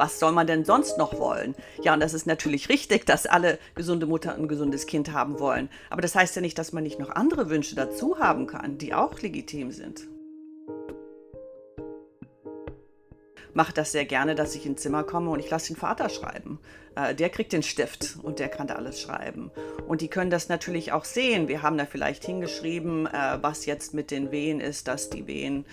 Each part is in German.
Was soll man denn sonst noch wollen? Ja, und das ist natürlich richtig, dass alle gesunde Mutter ein gesundes Kind haben wollen. Aber das heißt ja nicht, dass man nicht noch andere Wünsche dazu haben kann, die auch legitim sind. Mache das sehr gerne, dass ich ins Zimmer komme und ich lasse den Vater schreiben. Äh, der kriegt den Stift und der kann da alles schreiben. Und die können das natürlich auch sehen. Wir haben da vielleicht hingeschrieben, äh, was jetzt mit den Wehen ist, dass die Wehen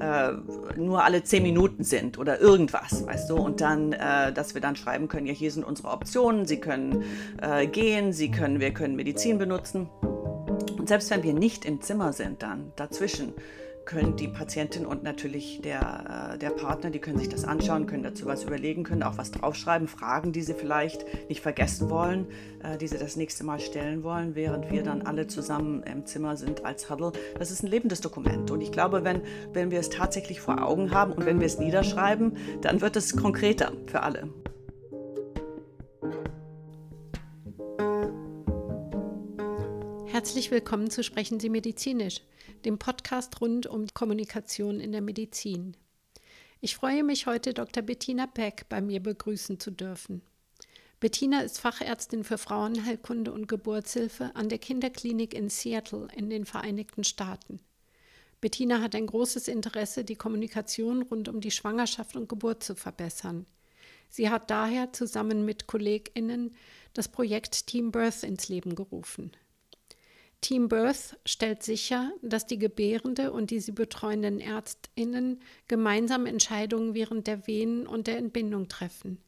äh, nur alle zehn Minuten sind oder irgendwas, weißt du. Und dann, äh, dass wir dann schreiben können, ja, hier sind unsere Optionen. Sie können äh, gehen, sie können, wir können Medizin benutzen. Und selbst wenn wir nicht im Zimmer sind, dann dazwischen können die Patientin und natürlich der, äh, der Partner, die können sich das anschauen, können dazu was überlegen, können auch was draufschreiben, Fragen, die sie vielleicht nicht vergessen wollen, äh, die sie das nächste Mal stellen wollen, während wir dann alle zusammen im Zimmer sind als Huddle. Das ist ein lebendes Dokument und ich glaube, wenn, wenn wir es tatsächlich vor Augen haben und wenn wir es niederschreiben, dann wird es konkreter für alle. Herzlich willkommen zu Sprechen Sie medizinisch, dem Podcast rund um Kommunikation in der Medizin. Ich freue mich heute, Dr. Bettina Peck bei mir begrüßen zu dürfen. Bettina ist Fachärztin für Frauenheilkunde und Geburtshilfe an der Kinderklinik in Seattle in den Vereinigten Staaten. Bettina hat ein großes Interesse, die Kommunikation rund um die Schwangerschaft und Geburt zu verbessern. Sie hat daher zusammen mit KollegInnen das Projekt Team Birth ins Leben gerufen. Team Birth stellt sicher, dass die Gebärende und die sie betreuenden Ärztinnen gemeinsam Entscheidungen während der Wehen und der Entbindung treffen.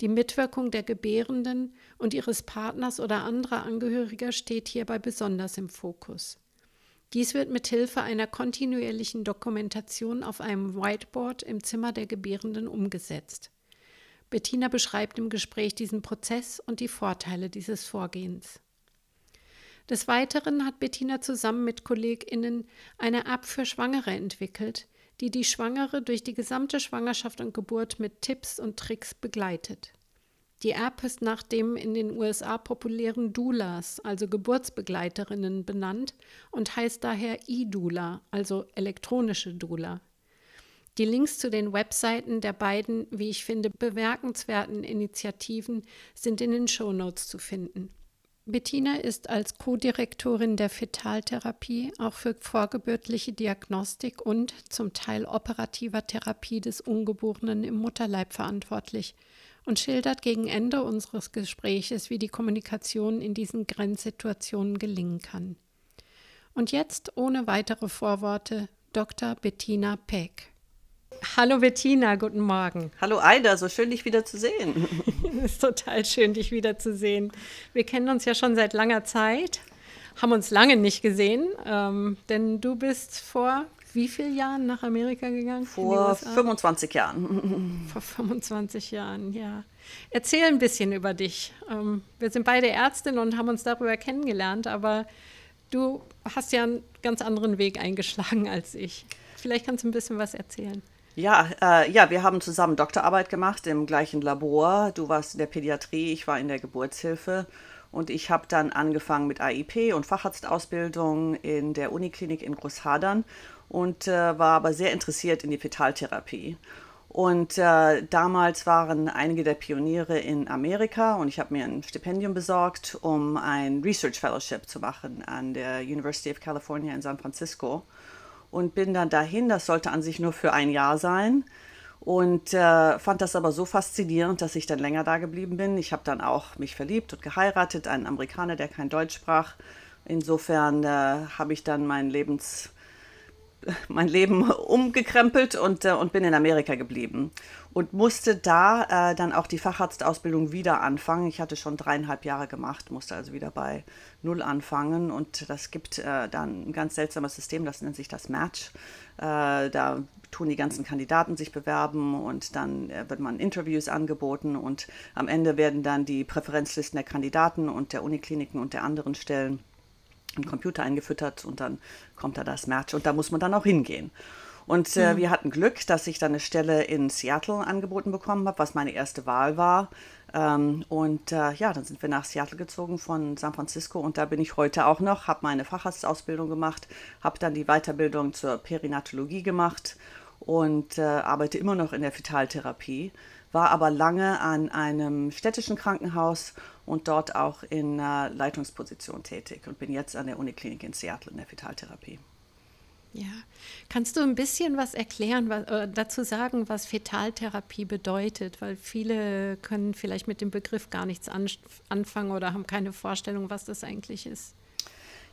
Die Mitwirkung der Gebärenden und ihres Partners oder anderer Angehöriger steht hierbei besonders im Fokus. Dies wird mit Hilfe einer kontinuierlichen Dokumentation auf einem Whiteboard im Zimmer der Gebärenden umgesetzt. Bettina beschreibt im Gespräch diesen Prozess und die Vorteile dieses Vorgehens. Des Weiteren hat Bettina zusammen mit KollegInnen eine App für Schwangere entwickelt, die die Schwangere durch die gesamte Schwangerschaft und Geburt mit Tipps und Tricks begleitet. Die App ist nach dem in den USA populären Doulas, also Geburtsbegleiterinnen, benannt und heißt daher e-Doula, also elektronische Doula. Die Links zu den Webseiten der beiden, wie ich finde, bemerkenswerten Initiativen sind in den Shownotes zu finden. Bettina ist als Co-Direktorin der Fetaltherapie auch für vorgeburtliche Diagnostik und zum Teil operativer Therapie des Ungeborenen im Mutterleib verantwortlich und schildert gegen Ende unseres Gespräches, wie die Kommunikation in diesen Grenzsituationen gelingen kann. Und jetzt ohne weitere Vorworte Dr. Bettina Peck. Hallo Bettina, guten Morgen. Hallo Aida, so schön dich wieder zu sehen. Es ist total schön, dich wieder zu sehen. Wir kennen uns ja schon seit langer Zeit, haben uns lange nicht gesehen, ähm, denn du bist vor wie vielen Jahren nach Amerika gegangen? Vor 25 Jahren. Vor 25 Jahren, ja. Erzähl ein bisschen über dich. Ähm, wir sind beide Ärztinnen und haben uns darüber kennengelernt, aber du hast ja einen ganz anderen Weg eingeschlagen als ich. Vielleicht kannst du ein bisschen was erzählen. Ja, äh, ja, wir haben zusammen Doktorarbeit gemacht im gleichen Labor. Du warst in der Pädiatrie, ich war in der Geburtshilfe. Und ich habe dann angefangen mit AIP und Facharztausbildung in der Uniklinik in Großhadern und äh, war aber sehr interessiert in die Fetaltherapie. Und äh, damals waren einige der Pioniere in Amerika und ich habe mir ein Stipendium besorgt, um ein Research Fellowship zu machen an der University of California in San Francisco und bin dann dahin. Das sollte an sich nur für ein Jahr sein und äh, fand das aber so faszinierend, dass ich dann länger da geblieben bin. Ich habe dann auch mich verliebt und geheiratet, einen Amerikaner, der kein Deutsch sprach. Insofern äh, habe ich dann mein Lebens mein Leben umgekrempelt und, äh, und bin in Amerika geblieben und musste da äh, dann auch die Facharztausbildung wieder anfangen. Ich hatte schon dreieinhalb Jahre gemacht, musste also wieder bei Null anfangen und das gibt äh, dann ein ganz seltsames System, das nennt sich das Match. Äh, da tun die ganzen Kandidaten sich bewerben und dann äh, wird man Interviews angeboten und am Ende werden dann die Präferenzlisten der Kandidaten und der Unikliniken und der anderen Stellen im Computer eingefüttert und dann kommt da das Match und da muss man dann auch hingehen. Und äh, mhm. wir hatten Glück, dass ich dann eine Stelle in Seattle angeboten bekommen habe, was meine erste Wahl war. Ähm, und äh, ja, dann sind wir nach Seattle gezogen von San Francisco und da bin ich heute auch noch, habe meine Facharztausbildung gemacht, habe dann die Weiterbildung zur Perinatologie gemacht und äh, arbeite immer noch in der Fetaltherapie, war aber lange an einem städtischen Krankenhaus und dort auch in äh, Leitungsposition tätig und bin jetzt an der Uniklinik in Seattle in der Fetaltherapie. Ja, kannst du ein bisschen was erklären, was, äh, dazu sagen, was Fetaltherapie bedeutet? Weil viele können vielleicht mit dem Begriff gar nichts an, anfangen oder haben keine Vorstellung, was das eigentlich ist.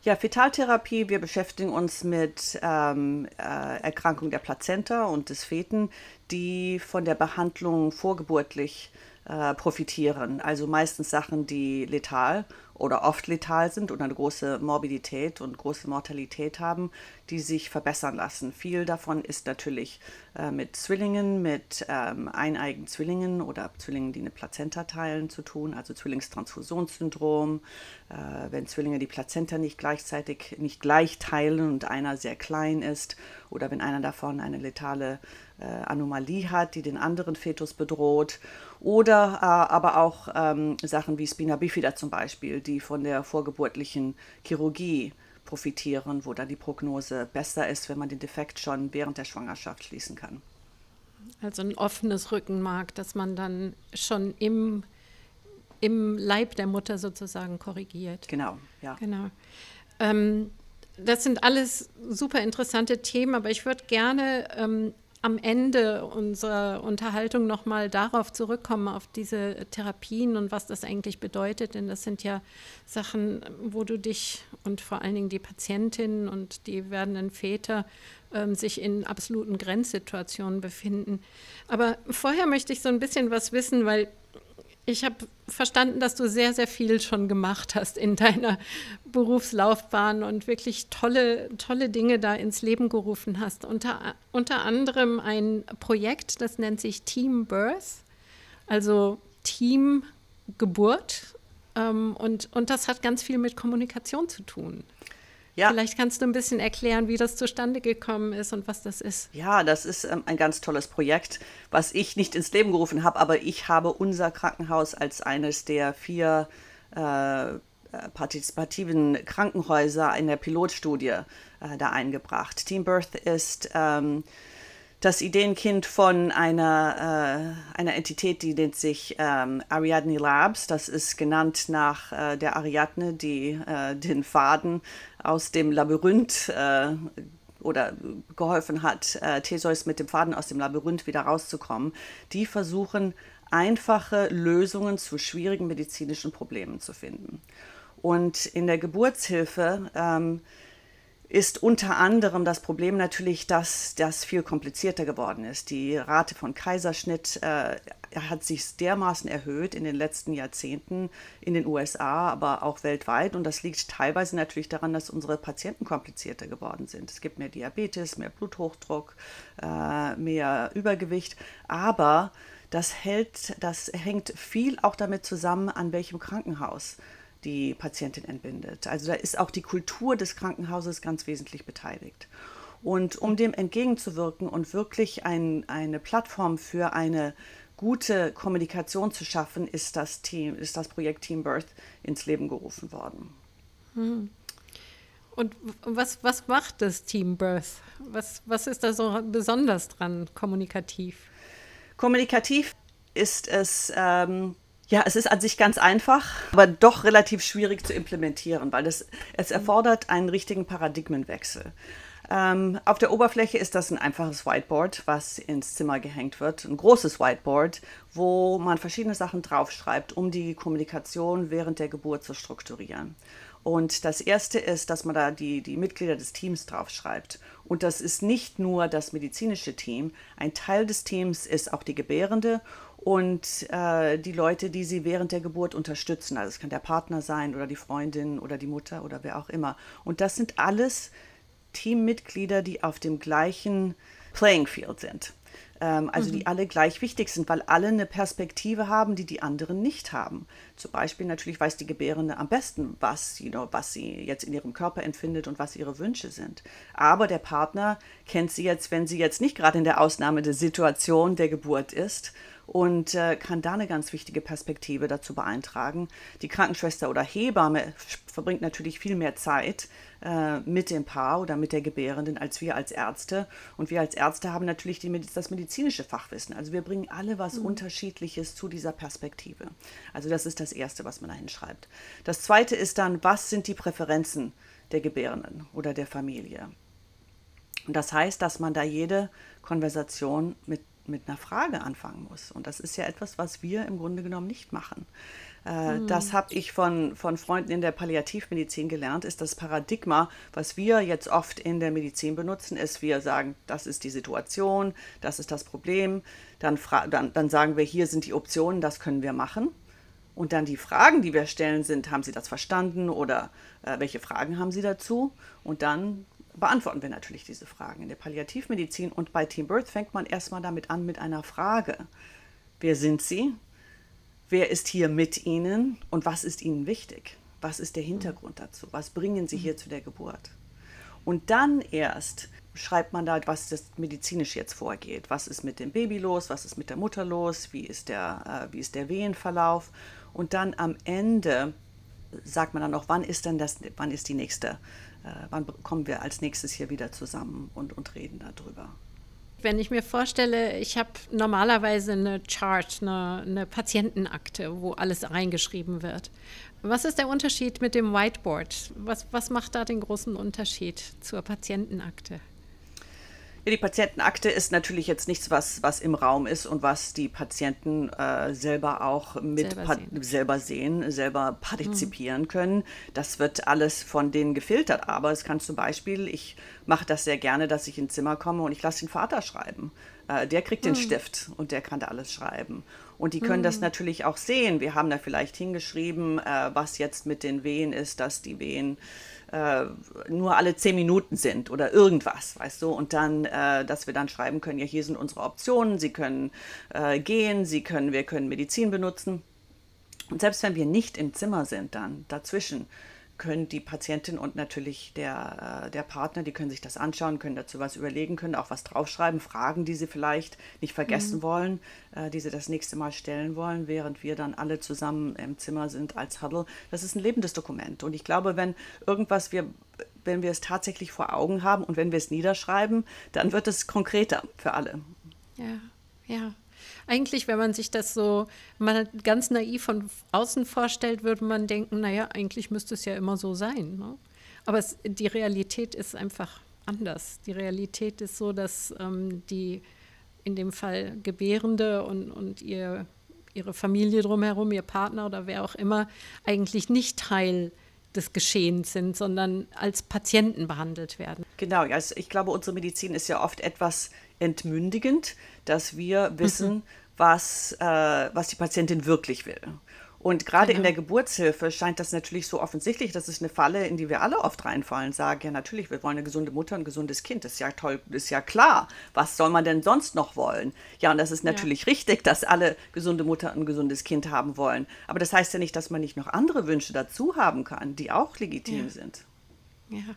Ja, Fetaltherapie, wir beschäftigen uns mit ähm, äh, Erkrankung der Plazenta und des Feten, die von der Behandlung vorgeburtlich äh, profitieren. Also meistens Sachen, die letal oder oft letal sind und eine große Morbidität und große Mortalität haben, die sich verbessern lassen. Viel davon ist natürlich äh, mit Zwillingen, mit ähm, eineigen Zwillingen oder Zwillingen, die eine Plazenta teilen, zu tun, also Zwillingstransfusionssyndrom, äh, wenn Zwillinge die Plazenta nicht gleichzeitig, nicht gleich teilen und einer sehr klein ist oder wenn einer davon eine letale äh, Anomalie hat, die den anderen Fetus bedroht. Oder äh, aber auch ähm, Sachen wie Spina bifida zum Beispiel, die von der vorgeburtlichen Chirurgie profitieren, wo dann die Prognose besser ist, wenn man den Defekt schon während der Schwangerschaft schließen kann. Also ein offenes Rückenmark, das man dann schon im, im Leib der Mutter sozusagen korrigiert. Genau, ja. Genau. Ähm, das sind alles super interessante Themen, aber ich würde gerne ähm, am Ende unserer Unterhaltung nochmal darauf zurückkommen, auf diese Therapien und was das eigentlich bedeutet. Denn das sind ja Sachen, wo du dich und vor allen Dingen die Patientinnen und die werdenden Väter ähm, sich in absoluten Grenzsituationen befinden. Aber vorher möchte ich so ein bisschen was wissen, weil ich habe verstanden, dass du sehr, sehr viel schon gemacht hast in deiner Berufslaufbahn und wirklich tolle, tolle Dinge da ins Leben gerufen hast. Unter, unter anderem ein Projekt, das nennt sich Team Birth, also Team Geburt. Ähm, und, und das hat ganz viel mit Kommunikation zu tun. Ja. Vielleicht kannst du ein bisschen erklären, wie das zustande gekommen ist und was das ist. Ja, das ist ähm, ein ganz tolles Projekt, was ich nicht ins Leben gerufen habe, aber ich habe unser Krankenhaus als eines der vier äh, partizipativen Krankenhäuser in der Pilotstudie äh, da eingebracht. Team Birth ist ähm, das Ideenkind von einer, äh, einer Entität, die nennt sich ähm, Ariadne Labs. Das ist genannt nach äh, der Ariadne, die äh, den Faden aus dem Labyrinth äh, oder geholfen hat, äh, Theseus mit dem Faden aus dem Labyrinth wieder rauszukommen. Die versuchen einfache Lösungen zu schwierigen medizinischen Problemen zu finden. Und in der Geburtshilfe ähm, ist unter anderem das Problem natürlich, dass das viel komplizierter geworden ist. Die Rate von Kaiserschnitt äh, hat sich dermaßen erhöht in den letzten Jahrzehnten in den USA, aber auch weltweit. Und das liegt teilweise natürlich daran, dass unsere Patienten komplizierter geworden sind. Es gibt mehr Diabetes, mehr Bluthochdruck, äh, mehr Übergewicht. Aber das, hält, das hängt viel auch damit zusammen, an welchem Krankenhaus die Patientin entbindet. Also da ist auch die Kultur des Krankenhauses ganz wesentlich beteiligt. Und um dem entgegenzuwirken und wirklich ein, eine Plattform für eine gute Kommunikation zu schaffen, ist das Team, ist das Projekt Team Birth ins Leben gerufen worden. Hm. Und was, was macht das Team Birth? Was, was ist da so besonders dran, kommunikativ? Kommunikativ ist es, ähm, ja, es ist an sich ganz einfach, aber doch relativ schwierig zu implementieren, weil es, es erfordert einen richtigen Paradigmenwechsel. Ähm, auf der Oberfläche ist das ein einfaches Whiteboard, was ins Zimmer gehängt wird. Ein großes Whiteboard, wo man verschiedene Sachen draufschreibt, um die Kommunikation während der Geburt zu strukturieren. Und das erste ist, dass man da die, die Mitglieder des Teams draufschreibt. Und das ist nicht nur das medizinische Team. Ein Teil des Teams ist auch die Gebärende und äh, die Leute, die sie während der Geburt unterstützen. Also es kann der Partner sein oder die Freundin oder die Mutter oder wer auch immer. Und das sind alles Teammitglieder, die auf dem gleichen Playing Field sind. Ähm, also mhm. die alle gleich wichtig sind, weil alle eine Perspektive haben, die die anderen nicht haben. Zum Beispiel natürlich weiß die Gebärende am besten, was, you know, was sie jetzt in ihrem Körper empfindet und was ihre Wünsche sind. Aber der Partner kennt sie jetzt, wenn sie jetzt nicht gerade in der Ausnahme der Situation der Geburt ist und äh, kann da eine ganz wichtige Perspektive dazu beeintragen. Die Krankenschwester oder Hebamme verbringt natürlich viel mehr Zeit äh, mit dem Paar oder mit der Gebärenden als wir als Ärzte. Und wir als Ärzte haben natürlich die, das medizinische Fachwissen. Also wir bringen alle was mhm. Unterschiedliches zu dieser Perspektive. Also das ist das Erste, was man da hinschreibt. Das Zweite ist dann, was sind die Präferenzen der Gebärenden oder der Familie? Und das heißt, dass man da jede Konversation mit mit einer Frage anfangen muss. Und das ist ja etwas, was wir im Grunde genommen nicht machen. Äh, mhm. Das habe ich von, von Freunden in der Palliativmedizin gelernt, ist das Paradigma, was wir jetzt oft in der Medizin benutzen, ist, wir sagen, das ist die Situation, das ist das Problem, dann, dann, dann sagen wir, hier sind die Optionen, das können wir machen. Und dann die Fragen, die wir stellen, sind, haben Sie das verstanden oder äh, welche Fragen haben Sie dazu? Und dann beantworten wir natürlich diese Fragen. In der Palliativmedizin und bei Team Birth fängt man erstmal damit an mit einer Frage. Wer sind Sie? Wer ist hier mit Ihnen und was ist Ihnen wichtig? Was ist der Hintergrund dazu? Was bringen Sie hier zu der Geburt? Und dann erst schreibt man da, was das medizinisch jetzt vorgeht. Was ist mit dem Baby los? Was ist mit der Mutter los? Wie ist der, äh, wie ist der Wehenverlauf? Und dann am Ende sagt man dann noch, wann ist denn das, wann ist die nächste wann kommen wir als nächstes hier wieder zusammen und, und reden darüber. Wenn ich mir vorstelle, ich habe normalerweise eine Chart, eine, eine Patientenakte, wo alles reingeschrieben wird. Was ist der Unterschied mit dem Whiteboard? Was, was macht da den großen Unterschied zur Patientenakte? Die Patientenakte ist natürlich jetzt nichts, was, was im Raum ist und was die Patienten äh, selber auch mit selber sehen, selber, sehen, selber partizipieren mhm. können. Das wird alles von denen gefiltert. Aber es kann zum Beispiel, ich mache das sehr gerne, dass ich ins Zimmer komme und ich lasse den Vater schreiben. Äh, der kriegt den mhm. Stift und der kann da alles schreiben. Und die können mhm. das natürlich auch sehen. Wir haben da vielleicht hingeschrieben, äh, was jetzt mit den Wehen ist, dass die Wehen äh, nur alle zehn Minuten sind oder irgendwas, weißt du, und dann, äh, dass wir dann schreiben können, ja, hier sind unsere Optionen, Sie können äh, gehen, Sie können, wir können Medizin benutzen. Und selbst wenn wir nicht im Zimmer sind, dann dazwischen können die Patientin und natürlich der, äh, der Partner, die können sich das anschauen, können dazu was überlegen, können auch was draufschreiben, Fragen, die sie vielleicht nicht vergessen mhm. wollen, äh, die sie das nächste Mal stellen wollen, während wir dann alle zusammen im Zimmer sind als Huddle. Das ist ein lebendes Dokument. Und ich glaube, wenn irgendwas wir, wenn wir es tatsächlich vor Augen haben und wenn wir es niederschreiben, dann wird es konkreter für alle. Ja, ja. Eigentlich, wenn man sich das so mal ganz naiv von außen vorstellt, würde man denken, naja, eigentlich müsste es ja immer so sein. Ne? Aber es, die Realität ist einfach anders. Die Realität ist so, dass ähm, die in dem Fall Gebärende und, und ihr, ihre Familie drumherum, ihr Partner oder wer auch immer, eigentlich nicht Teil des Geschehens sind, sondern als Patienten behandelt werden. Genau, also ich glaube, unsere Medizin ist ja oft etwas entmündigend, dass wir wissen, mhm. was, äh, was die Patientin wirklich will. Und gerade genau. in der Geburtshilfe scheint das natürlich so offensichtlich, das ist eine Falle, in die wir alle oft reinfallen, sagen, ja natürlich, wir wollen eine gesunde Mutter, ein gesundes Kind, das ist ja toll, das ist ja klar. Was soll man denn sonst noch wollen? Ja, und das ist natürlich ja. richtig, dass alle gesunde Mutter und ein gesundes Kind haben wollen. Aber das heißt ja nicht, dass man nicht noch andere Wünsche dazu haben kann, die auch legitim ja. sind. Ja,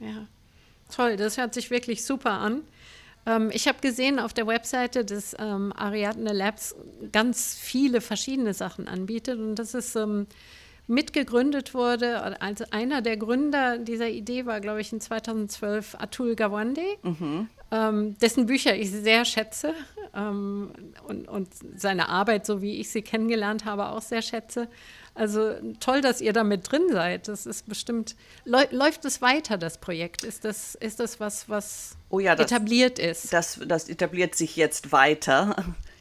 ja. Toll, das hört sich wirklich super an. Ähm, ich habe gesehen auf der Webseite des ähm, Ariadne Labs ganz viele verschiedene Sachen anbietet und das ist ähm, mitgegründet wurde, also einer der Gründer dieser Idee war, glaube ich, in 2012 Atul Gawande, mhm. ähm, dessen Bücher ich sehr schätze ähm, und, und seine Arbeit, so wie ich sie kennengelernt habe, auch sehr schätze. Also toll, dass ihr da mit drin seid. Das ist bestimmt, läuft es weiter, das Projekt? Ist das, ist das was, was oh ja, das, etabliert ist? Das, das etabliert sich jetzt weiter.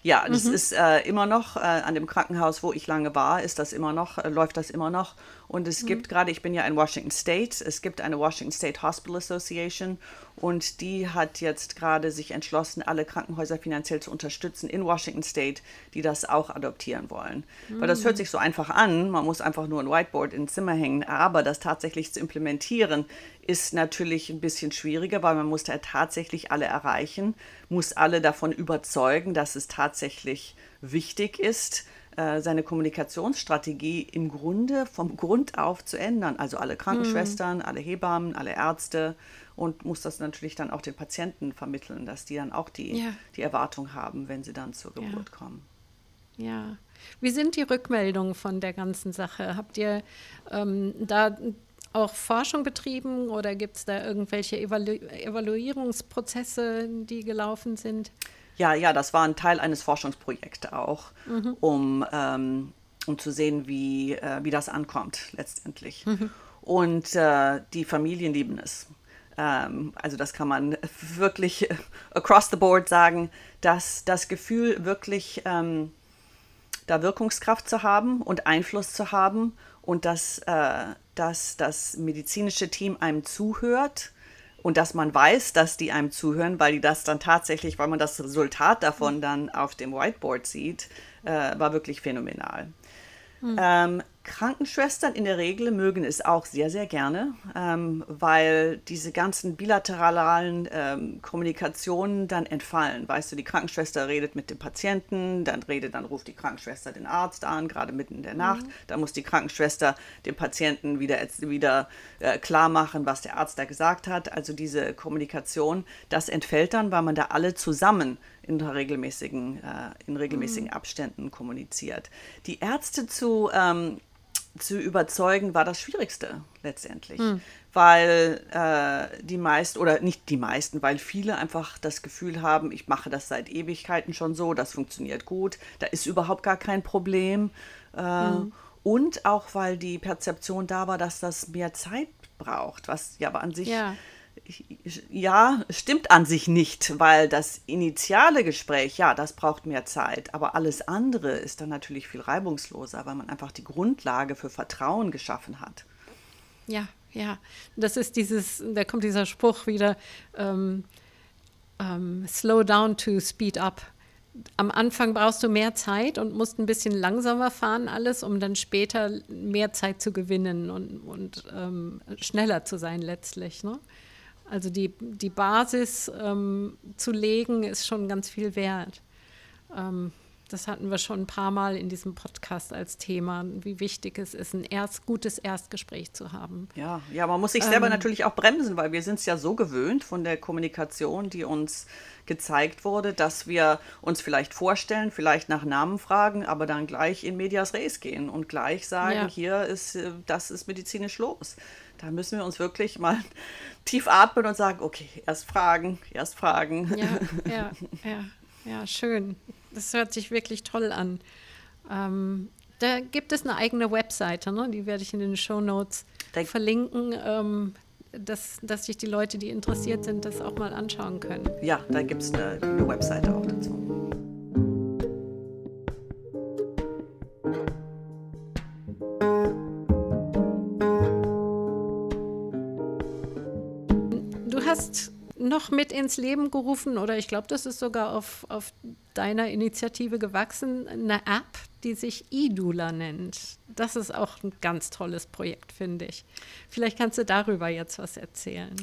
Ja, das mhm. ist äh, immer noch äh, an dem Krankenhaus, wo ich lange war, ist das immer noch, äh, läuft das immer noch. Und es mhm. gibt gerade, ich bin ja in Washington State, es gibt eine Washington State Hospital Association und die hat jetzt gerade sich entschlossen, alle Krankenhäuser finanziell zu unterstützen in Washington State, die das auch adoptieren wollen. Mhm. Weil das hört sich so einfach an, man muss einfach nur ein Whiteboard ins Zimmer hängen, aber das tatsächlich zu implementieren ist natürlich ein bisschen schwieriger, weil man muss da tatsächlich alle erreichen, muss alle davon überzeugen, dass es tatsächlich wichtig ist äh, seine Kommunikationsstrategie im Grunde vom Grund auf zu ändern. Also alle Krankenschwestern, mhm. alle Hebammen, alle Ärzte und muss das natürlich dann auch den Patienten vermitteln, dass die dann auch die, ja. die Erwartung haben, wenn sie dann zur Geburt ja. kommen. Ja. Wie sind die Rückmeldungen von der ganzen Sache? Habt ihr ähm, da auch Forschung betrieben oder gibt es da irgendwelche Evalu Evaluierungsprozesse, die gelaufen sind? Ja, ja, das war ein Teil eines Forschungsprojekts auch, mhm. um, ähm, um zu sehen, wie, äh, wie das ankommt letztendlich. Mhm. Und äh, die Familien lieben es. Ähm, also das kann man wirklich across the board sagen, dass das Gefühl wirklich ähm, da Wirkungskraft zu haben und Einfluss zu haben und dass, äh, dass das medizinische Team einem zuhört und dass man weiß, dass die einem zuhören, weil die das dann tatsächlich, weil man das Resultat davon dann auf dem Whiteboard sieht, äh, war wirklich phänomenal. Mhm. Ähm, Krankenschwestern in der Regel mögen es auch sehr, sehr gerne, ähm, weil diese ganzen bilateralen ähm, Kommunikationen dann entfallen. Weißt du, die Krankenschwester redet mit dem Patienten, dann redet, dann ruft die Krankenschwester den Arzt an, gerade mitten in der Nacht. Mhm. Dann muss die Krankenschwester dem Patienten wieder, wieder äh, klar machen, was der Arzt da gesagt hat. Also diese Kommunikation, das entfällt dann, weil man da alle zusammen in regelmäßigen, äh, in regelmäßigen mhm. Abständen kommuniziert. Die Ärzte zu ähm, zu überzeugen, war das Schwierigste letztendlich. Hm. Weil äh, die meisten, oder nicht die meisten, weil viele einfach das Gefühl haben, ich mache das seit Ewigkeiten schon so, das funktioniert gut, da ist überhaupt gar kein Problem. Äh, hm. Und auch, weil die Perzeption da war, dass das mehr Zeit braucht, was ja aber an sich ja ja, stimmt an sich nicht, weil das initiale Gespräch, ja, das braucht mehr Zeit, aber alles andere ist dann natürlich viel reibungsloser, weil man einfach die Grundlage für Vertrauen geschaffen hat. Ja, ja, das ist dieses, da kommt dieser Spruch wieder, ähm, ähm, slow down to speed up. Am Anfang brauchst du mehr Zeit und musst ein bisschen langsamer fahren alles, um dann später mehr Zeit zu gewinnen und, und ähm, schneller zu sein letztlich. Ne? Also die, die Basis ähm, zu legen, ist schon ganz viel wert. Ähm, das hatten wir schon ein paar Mal in diesem Podcast als Thema, wie wichtig es ist, ein erst, gutes Erstgespräch zu haben. Ja, ja, man muss sich selber ähm, natürlich auch bremsen, weil wir sind es ja so gewöhnt von der Kommunikation, die uns gezeigt wurde, dass wir uns vielleicht vorstellen, vielleicht nach Namen fragen, aber dann gleich in Medias Res gehen und gleich sagen, ja. hier ist, äh, das ist medizinisch los. Da müssen wir uns wirklich mal tief atmen und sagen, okay, erst fragen, erst fragen. Ja, ja, ja, ja, schön. Das hört sich wirklich toll an. Ähm, da gibt es eine eigene Webseite, ne? die werde ich in den Show Notes verlinken, ähm, dass, dass sich die Leute, die interessiert sind, das auch mal anschauen können. Ja, da gibt es eine, eine Webseite auch dazu. Hast noch mit ins Leben gerufen oder ich glaube, das ist sogar auf, auf deiner Initiative gewachsen, eine App, die sich eDula nennt. Das ist auch ein ganz tolles Projekt, finde ich. Vielleicht kannst du darüber jetzt was erzählen.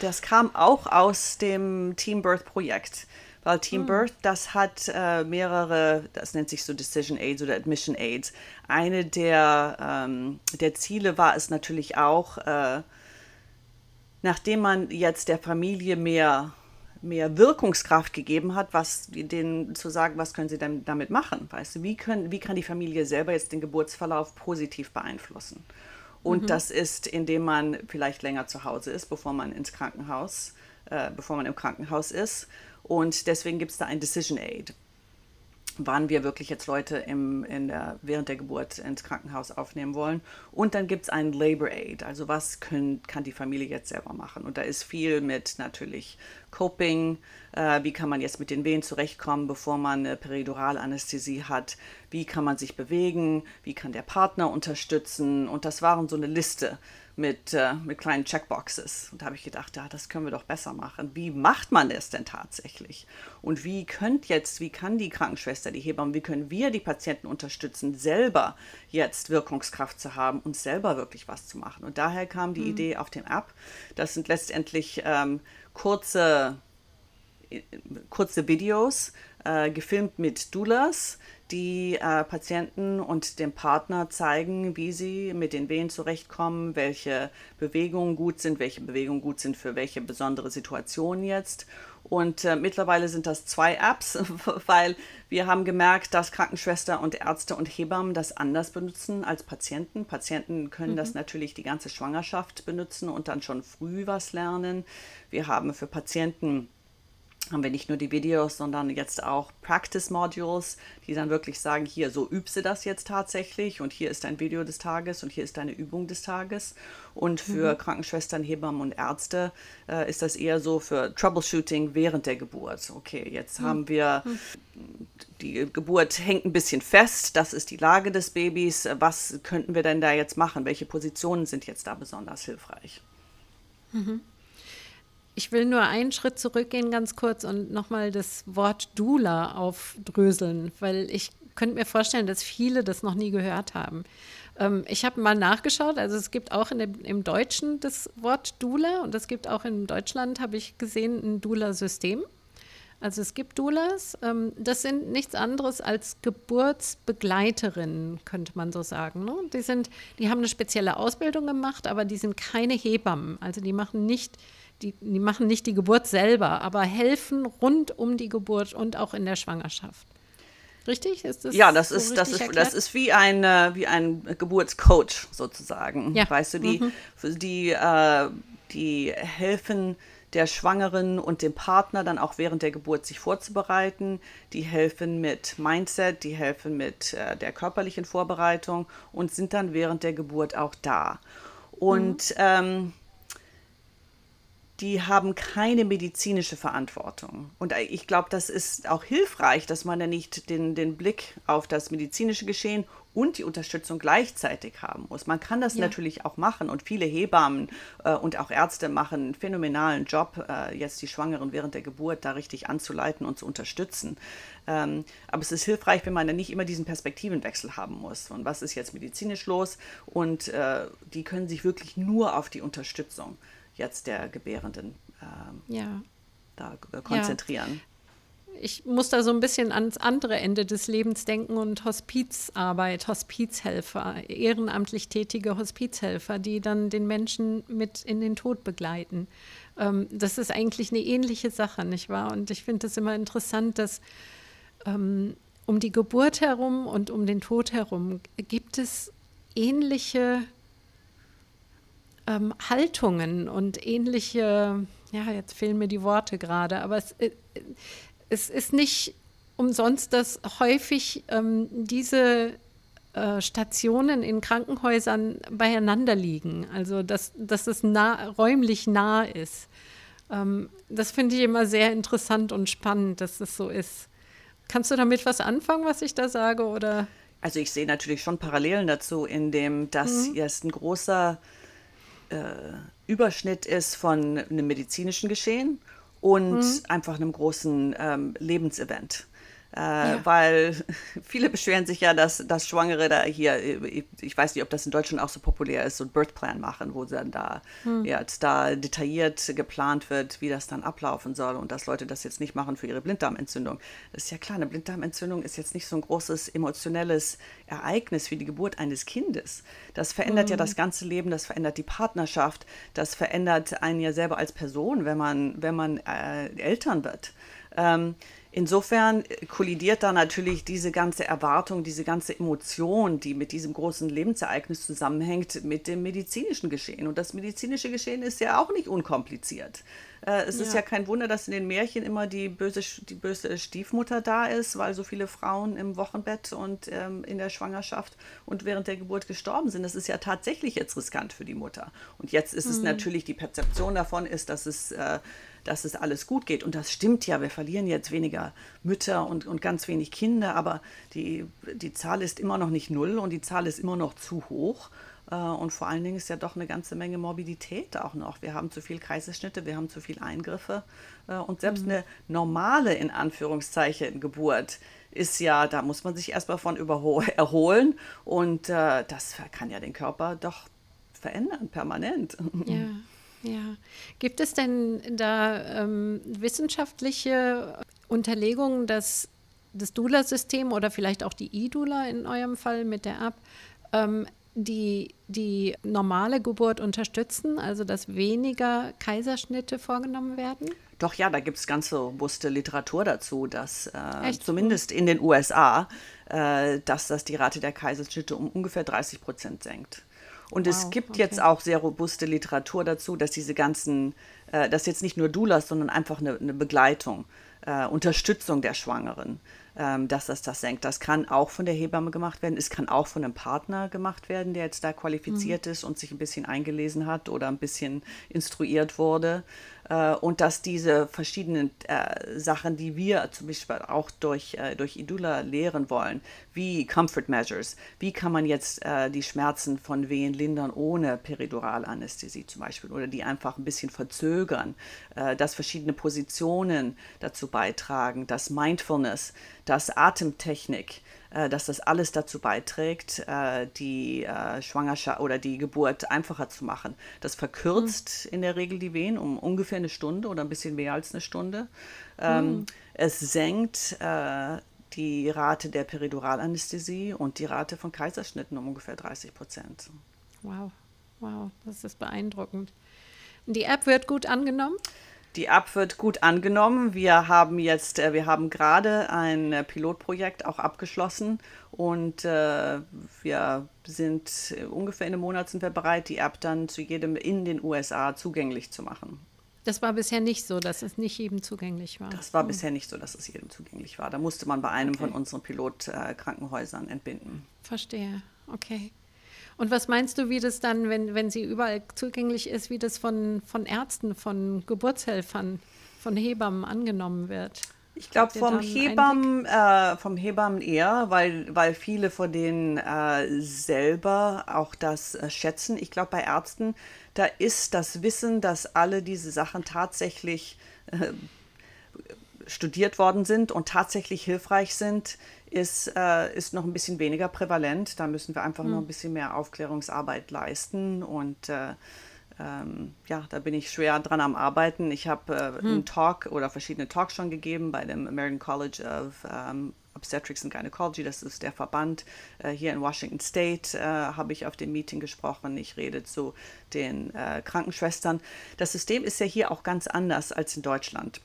Das kam auch aus dem Team Birth Projekt, weil Team hm. Birth, das hat äh, mehrere, das nennt sich so Decision Aids oder Admission Aids. Eine der, ähm, der Ziele war es natürlich auch, äh, nachdem man jetzt der Familie mehr, mehr Wirkungskraft gegeben hat, was denen zu sagen, was können sie denn damit machen? Weißt du, wie, können, wie kann die Familie selber jetzt den Geburtsverlauf positiv beeinflussen? Und mhm. das ist, indem man vielleicht länger zu Hause ist, bevor man ins Krankenhaus, äh, bevor man im Krankenhaus ist. Und deswegen gibt es da ein Decision Aid wann wir wirklich jetzt Leute im, in der, während der Geburt ins Krankenhaus aufnehmen wollen. Und dann gibt es einen Labor Aid, also was können, kann die Familie jetzt selber machen. Und da ist viel mit natürlich Coping, äh, wie kann man jetzt mit den Wehen zurechtkommen, bevor man eine Periduralanästhesie hat, wie kann man sich bewegen, wie kann der Partner unterstützen. Und das waren so eine Liste mit, äh, mit kleinen Checkboxes. Und da habe ich gedacht, ja, das können wir doch besser machen. Wie macht man das denn tatsächlich? Und wie könnt jetzt, wie kann die Krankenschwester, die Hebamme, wie können wir die Patienten unterstützen, selber jetzt Wirkungskraft zu haben und selber wirklich was zu machen? Und daher kam die mhm. Idee auf dem App. Das sind letztendlich ähm, kurze kurze Videos, äh, gefilmt mit Doulas, die äh, Patienten und dem Partner zeigen, wie sie mit den Wehen zurechtkommen, welche Bewegungen gut sind, welche Bewegungen gut sind für welche besondere Situation jetzt. Und äh, mittlerweile sind das zwei Apps, weil wir haben gemerkt, dass Krankenschwester und Ärzte und Hebammen das anders benutzen als Patienten. Patienten können mhm. das natürlich die ganze Schwangerschaft benutzen und dann schon früh was lernen. Wir haben für Patienten haben wir nicht nur die Videos, sondern jetzt auch Practice Modules, die dann wirklich sagen, hier, so übst du das jetzt tatsächlich und hier ist dein Video des Tages und hier ist deine Übung des Tages. Und für mhm. Krankenschwestern, Hebammen und Ärzte äh, ist das eher so für Troubleshooting während der Geburt. Okay, jetzt mhm. haben wir, mhm. die Geburt hängt ein bisschen fest, das ist die Lage des Babys. Was könnten wir denn da jetzt machen? Welche Positionen sind jetzt da besonders hilfreich? Mhm. Ich will nur einen Schritt zurückgehen, ganz kurz, und nochmal das Wort Dula aufdröseln, weil ich könnte mir vorstellen, dass viele das noch nie gehört haben. Ähm, ich habe mal nachgeschaut, also es gibt auch dem, im Deutschen das Wort Dula und es gibt auch in Deutschland, habe ich gesehen, ein Dula-System. Also es gibt Doulas, ähm, das sind nichts anderes als Geburtsbegleiterinnen, könnte man so sagen. Ne? Die, sind, die haben eine spezielle Ausbildung gemacht, aber die sind keine Hebammen. Also die machen nicht die, die machen nicht die Geburt selber, aber helfen rund um die Geburt und auch in der Schwangerschaft. Richtig? Ist das ja, das so ist, das ist, das ist wie ein, äh, wie ein Geburtscoach sozusagen. Ja. Weißt du, die, mhm. die, äh, die helfen der Schwangeren und dem Partner dann auch während der Geburt sich vorzubereiten. Die helfen mit Mindset, die helfen mit äh, der körperlichen Vorbereitung und sind dann während der Geburt auch da. Und mhm. ähm, die haben keine medizinische Verantwortung. Und ich glaube, das ist auch hilfreich, dass man ja nicht den, den Blick auf das medizinische Geschehen und die Unterstützung gleichzeitig haben muss. Man kann das ja. natürlich auch machen und viele Hebammen äh, und auch Ärzte machen einen phänomenalen Job, äh, jetzt die Schwangeren während der Geburt da richtig anzuleiten und zu unterstützen. Ähm, aber es ist hilfreich, wenn man dann nicht immer diesen Perspektivenwechsel haben muss. Und was ist jetzt medizinisch los? Und äh, die können sich wirklich nur auf die Unterstützung jetzt der Gebärenden ähm, ja. da konzentrieren. Ja. Ich muss da so ein bisschen ans andere Ende des Lebens denken und Hospizarbeit, Hospizhelfer, ehrenamtlich tätige Hospizhelfer, die dann den Menschen mit in den Tod begleiten. Ähm, das ist eigentlich eine ähnliche Sache, nicht wahr? Und ich finde es immer interessant, dass ähm, um die Geburt herum und um den Tod herum gibt es ähnliche ähm, Haltungen und ähnliche, ja, jetzt fehlen mir die Worte gerade, aber es, äh, es ist nicht umsonst, dass häufig ähm, diese äh, Stationen in Krankenhäusern beieinander liegen, also dass, dass es nah, räumlich nah ist. Ähm, das finde ich immer sehr interessant und spannend, dass das so ist. Kannst du damit was anfangen, was ich da sage? Oder? Also ich sehe natürlich schon Parallelen dazu, in dem das mhm. jetzt ein großer Überschnitt ist von einem medizinischen Geschehen und mhm. einfach einem großen ähm, Lebensevent. Äh, ja. Weil viele beschweren sich ja, dass, dass Schwangere da hier, ich weiß nicht, ob das in Deutschland auch so populär ist, so einen Birthplan machen, wo dann da hm. jetzt da detailliert geplant wird, wie das dann ablaufen soll und dass Leute das jetzt nicht machen für ihre Blinddarmentzündung. Das ist ja klar, eine Blinddarmentzündung ist jetzt nicht so ein großes emotionelles Ereignis wie die Geburt eines Kindes. Das verändert hm. ja das ganze Leben, das verändert die Partnerschaft, das verändert einen ja selber als Person, wenn man, wenn man äh, Eltern wird. Ähm, Insofern kollidiert da natürlich diese ganze Erwartung, diese ganze Emotion, die mit diesem großen Lebensereignis zusammenhängt, mit dem medizinischen Geschehen. Und das medizinische Geschehen ist ja auch nicht unkompliziert. Äh, es ja. ist ja kein Wunder, dass in den Märchen immer die böse, die böse Stiefmutter da ist, weil so viele Frauen im Wochenbett und ähm, in der Schwangerschaft und während der Geburt gestorben sind. Das ist ja tatsächlich jetzt riskant für die Mutter. Und jetzt ist mhm. es natürlich, die Perzeption davon ist, dass es äh, dass es alles gut geht. Und das stimmt ja, wir verlieren jetzt weniger Mütter und, und ganz wenig Kinder, aber die, die Zahl ist immer noch nicht null und die Zahl ist immer noch zu hoch. Äh, und vor allen Dingen ist ja doch eine ganze Menge Morbidität auch noch. Wir haben zu viel Kaiserschnitte, wir haben zu viel Eingriffe. Äh, und selbst mhm. eine normale, in Anführungszeichen, Geburt ist ja, da muss man sich erstmal von erholen. Und äh, das kann ja den Körper doch verändern, permanent. Ja. Ja, gibt es denn da ähm, wissenschaftliche Unterlegungen, dass das Doula-System oder vielleicht auch die E-Doula in eurem Fall mit der App ähm, die die normale Geburt unterstützen, also dass weniger Kaiserschnitte vorgenommen werden? Doch, ja, da gibt es ganz robuste Literatur dazu, dass äh, zumindest in den USA, äh, dass das die Rate der Kaiserschnitte um ungefähr 30 Prozent senkt. Und wow, es gibt okay. jetzt auch sehr robuste Literatur dazu, dass diese ganzen, äh, dass jetzt nicht nur Doulas, sondern einfach eine, eine Begleitung, äh, Unterstützung der Schwangeren dass das das senkt. Das kann auch von der Hebamme gemacht werden. Es kann auch von einem Partner gemacht werden, der jetzt da qualifiziert mhm. ist und sich ein bisschen eingelesen hat oder ein bisschen instruiert wurde. Äh, und dass diese verschiedenen äh, Sachen, die wir zum Beispiel auch durch, äh, durch Idula lehren wollen, wie Comfort Measures, wie kann man jetzt äh, die Schmerzen von Wehen lindern ohne Periduralanästhesie zum Beispiel oder die einfach ein bisschen verzögern, äh, dass verschiedene Positionen dazu beitragen, dass Mindfulness, dass Atemtechnik, dass das alles dazu beiträgt, äh, die äh, Schwangerschaft oder die Geburt einfacher zu machen. Das verkürzt mhm. in der Regel die Wehen um ungefähr eine Stunde oder ein bisschen mehr als eine Stunde. Mhm. Es senkt die Rate der Periduralanästhesie und die Rate von Kaiserschnitten um ungefähr 30 Prozent. Wow, wow, das ist beeindruckend. Die App wird gut angenommen? Die App wird gut angenommen. Wir haben jetzt, äh, wir haben gerade ein äh, Pilotprojekt auch abgeschlossen und äh, wir sind ungefähr in einem Monat sind wir bereit, die App dann zu jedem in den USA zugänglich zu machen. Das war bisher nicht so, dass es nicht jedem zugänglich war. Das war mhm. bisher nicht so, dass es jedem zugänglich war. Da musste man bei einem okay. von unseren Pilotkrankenhäusern entbinden. Verstehe. Okay. Und was meinst du, wie das dann, wenn, wenn sie überall zugänglich ist, wie das von, von Ärzten, von Geburtshelfern, von Hebammen angenommen wird? Ich glaube vom Hebammen, äh, vom Hebammen eher, weil, weil viele von denen äh, selber auch das äh, schätzen. Ich glaube bei Ärzten, da ist das Wissen, dass alle diese Sachen tatsächlich äh, studiert worden sind und tatsächlich hilfreich sind, ist, äh, ist noch ein bisschen weniger prävalent. Da müssen wir einfach mhm. noch ein bisschen mehr Aufklärungsarbeit leisten und äh, ähm, ja, da bin ich schwer dran am Arbeiten. Ich habe äh, mhm. einen Talk oder verschiedene Talks schon gegeben bei dem American College of um, Obstetrics and Gynecology, das ist der Verband äh, hier in Washington State, äh, habe ich auf dem Meeting gesprochen. Ich rede zu den äh, Krankenschwestern. Das System ist ja hier auch ganz anders als in Deutschland.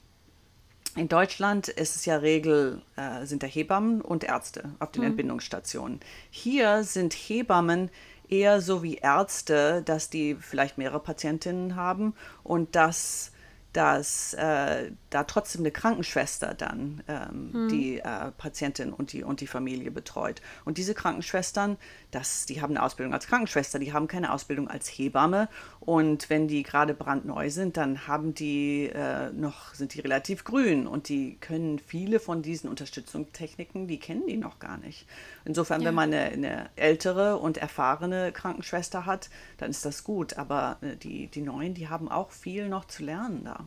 In Deutschland ist es ja Regel, äh, sind da Hebammen und Ärzte auf den mhm. Entbindungsstationen. Hier sind Hebammen eher so wie Ärzte, dass die vielleicht mehrere Patientinnen haben und dass dass äh, da trotzdem eine Krankenschwester dann ähm, hm. die äh, Patientin und die, und die Familie betreut. Und diese Krankenschwestern, das, die haben eine Ausbildung als Krankenschwester, die haben keine Ausbildung als Hebamme. Und wenn die gerade brandneu sind, dann haben die äh, noch, sind die relativ grün und die können viele von diesen Unterstützungstechniken, die kennen die noch gar nicht. Insofern, ja. wenn man eine, eine, ältere und erfahrene Krankenschwester hat, dann ist das gut. Aber äh, die, die Neuen, die haben auch viel noch zu lernen da.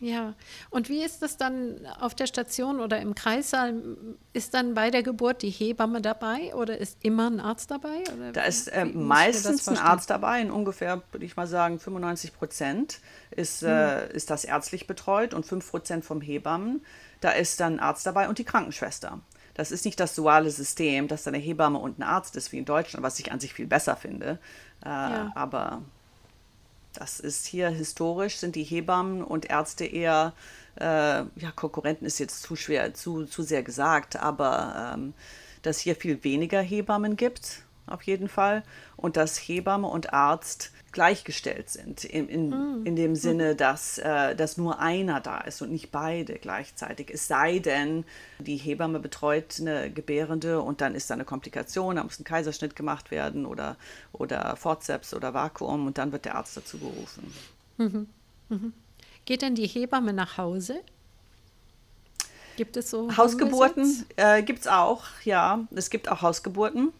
Ja, und wie ist das dann auf der Station oder im Kreissaal? Ist dann bei der Geburt die Hebamme dabei oder ist immer ein Arzt dabei? Oder da ist äh, meistens ein Arzt dabei, in ungefähr, würde ich mal sagen, 95 Prozent ist, hm. äh, ist das ärztlich betreut und 5 Prozent vom Hebammen. Da ist dann ein Arzt dabei und die Krankenschwester. Das ist nicht das duale System, dass da eine Hebamme und ein Arzt ist wie in Deutschland, was ich an sich viel besser finde. Äh, ja. Aber das ist hier historisch, sind die Hebammen und Ärzte eher, äh, ja, Konkurrenten ist jetzt zu schwer, zu, zu sehr gesagt, aber ähm, dass hier viel weniger Hebammen gibt, auf jeden Fall, und dass Hebamme und Arzt gleichgestellt sind, in, in, mhm. in dem Sinne, dass, äh, dass nur einer da ist und nicht beide gleichzeitig. Es sei denn, die Hebamme betreut eine Gebärende und dann ist da eine Komplikation, da muss ein Kaiserschnitt gemacht werden oder, oder Forceps oder Vakuum und dann wird der Arzt dazu gerufen. Mhm. Mhm. Geht denn die Hebamme nach Hause? Gibt es so Hausgeburten? Äh, gibt es auch, ja. Es gibt auch Hausgeburten.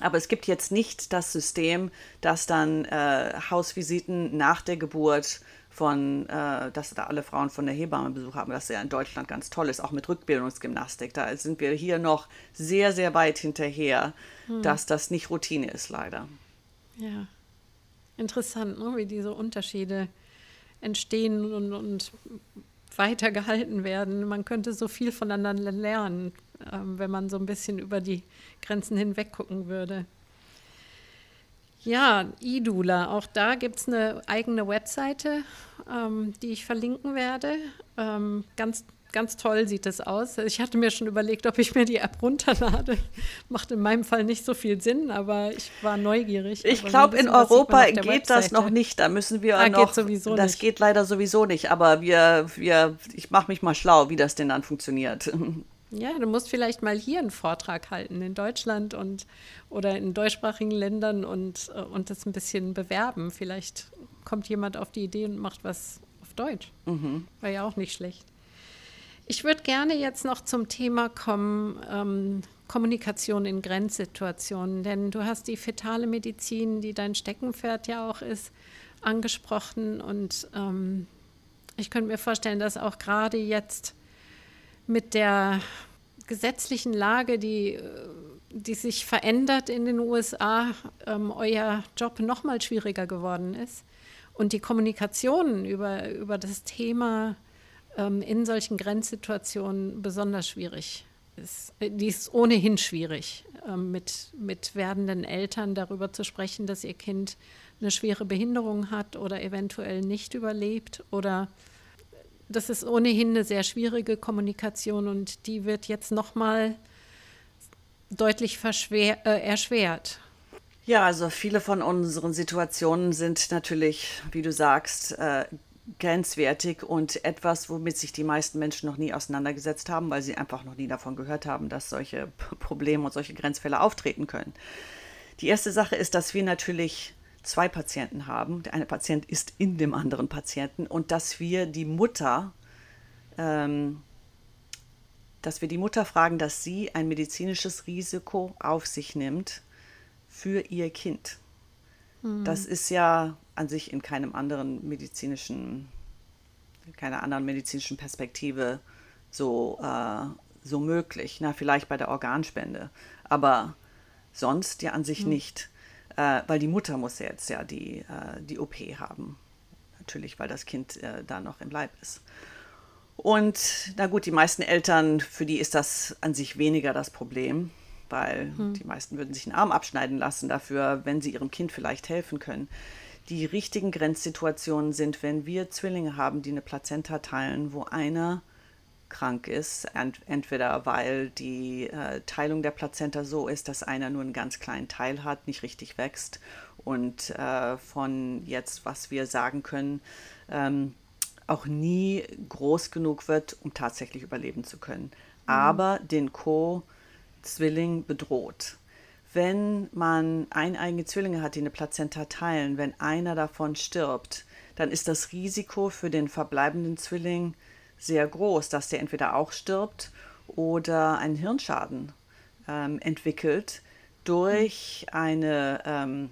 Aber es gibt jetzt nicht das System, dass dann äh, Hausvisiten nach der Geburt von, äh, dass da alle Frauen von der Hebamme Besuch haben, was ja in Deutschland ganz toll ist, auch mit Rückbildungsgymnastik. Da sind wir hier noch sehr, sehr weit hinterher, hm. dass das nicht Routine ist, leider. Ja, interessant, ne? wie diese Unterschiede entstehen und, und weiter gehalten werden. Man könnte so viel voneinander lernen, ähm, wenn man so ein bisschen über die Grenzen hinweg gucken würde. Ja, Idula, auch da gibt es eine eigene Webseite, ähm, die ich verlinken werde. Ähm, ganz ganz toll sieht es aus. Ich hatte mir schon überlegt, ob ich mir die App runterlade. Macht in meinem Fall nicht so viel Sinn, aber ich war neugierig. Ich glaube, in Europa geht Webseite. das noch nicht. Da müssen wir ah, noch. Geht sowieso das nicht. geht leider sowieso nicht. Aber wir, wir, ich mache mich mal schlau, wie das denn dann funktioniert. Ja, du musst vielleicht mal hier einen Vortrag halten in Deutschland und oder in deutschsprachigen Ländern und, äh, und das ein bisschen bewerben. Vielleicht kommt jemand auf die Idee und macht was auf Deutsch. Mhm. War ja auch nicht schlecht. Ich würde gerne jetzt noch zum Thema kommen, ähm, Kommunikation in Grenzsituationen, denn du hast die fetale Medizin, die dein Steckenpferd ja auch ist, angesprochen und ähm, ich könnte mir vorstellen, dass auch gerade jetzt mit der gesetzlichen Lage, die, die sich verändert in den USA, ähm, euer Job noch mal schwieriger geworden ist und die Kommunikation über, über das Thema ähm, in solchen Grenzsituationen besonders schwierig ist. Äh, die ist ohnehin schwierig, ähm, mit, mit werdenden Eltern darüber zu sprechen, dass ihr Kind eine schwere Behinderung hat oder eventuell nicht überlebt oder das ist ohnehin eine sehr schwierige Kommunikation und die wird jetzt nochmal deutlich äh, erschwert. Ja, also viele von unseren Situationen sind natürlich, wie du sagst, äh, grenzwertig und etwas, womit sich die meisten Menschen noch nie auseinandergesetzt haben, weil sie einfach noch nie davon gehört haben, dass solche Probleme und solche Grenzfälle auftreten können. Die erste Sache ist, dass wir natürlich zwei Patienten haben. Der eine Patient ist in dem anderen Patienten und dass wir die Mutter, ähm, dass wir die Mutter fragen, dass sie ein medizinisches Risiko auf sich nimmt für ihr Kind. Mhm. Das ist ja an sich in keinem anderen medizinischen, keiner anderen medizinischen Perspektive so, äh, so möglich. Na, vielleicht bei der Organspende, aber sonst ja an sich mhm. nicht, äh, weil die Mutter muss ja jetzt ja die, äh, die OP haben. Natürlich, weil das Kind äh, da noch im Leib ist. Und na gut, die meisten Eltern, für die ist das an sich weniger das Problem, weil hm. die meisten würden sich einen Arm abschneiden lassen dafür, wenn sie ihrem Kind vielleicht helfen können die richtigen Grenzsituationen sind, wenn wir Zwillinge haben, die eine Plazenta teilen, wo einer krank ist, ent entweder weil die äh, Teilung der Plazenta so ist, dass einer nur einen ganz kleinen Teil hat, nicht richtig wächst und äh, von jetzt, was wir sagen können, ähm, auch nie groß genug wird, um tatsächlich überleben zu können, mhm. aber den Co-Zwilling bedroht wenn man eineigene Zwillinge hat, die eine Plazenta teilen, wenn einer davon stirbt, dann ist das Risiko für den verbleibenden Zwilling sehr groß, dass der entweder auch stirbt oder einen Hirnschaden ähm, entwickelt durch eine ähm,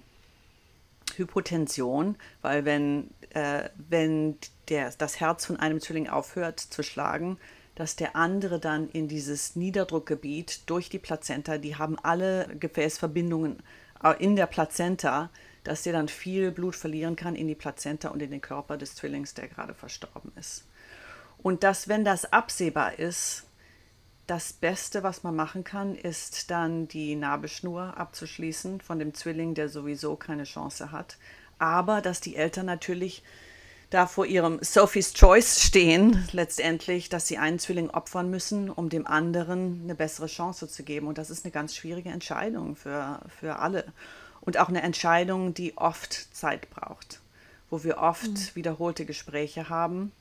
Hypotension, weil wenn, äh, wenn der, das Herz von einem Zwilling aufhört zu schlagen, dass der andere dann in dieses Niederdruckgebiet durch die Plazenta, die haben alle Gefäßverbindungen äh, in der Plazenta, dass der dann viel Blut verlieren kann in die Plazenta und in den Körper des Zwillings, der gerade verstorben ist. Und dass, wenn das absehbar ist, das Beste, was man machen kann, ist dann die Nabelschnur abzuschließen von dem Zwilling, der sowieso keine Chance hat. Aber dass die Eltern natürlich da vor ihrem Sophie's Choice stehen, letztendlich, dass sie einen Zwilling opfern müssen, um dem anderen eine bessere Chance zu geben. Und das ist eine ganz schwierige Entscheidung für, für alle. Und auch eine Entscheidung, die oft Zeit braucht, wo wir oft mhm. wiederholte Gespräche haben,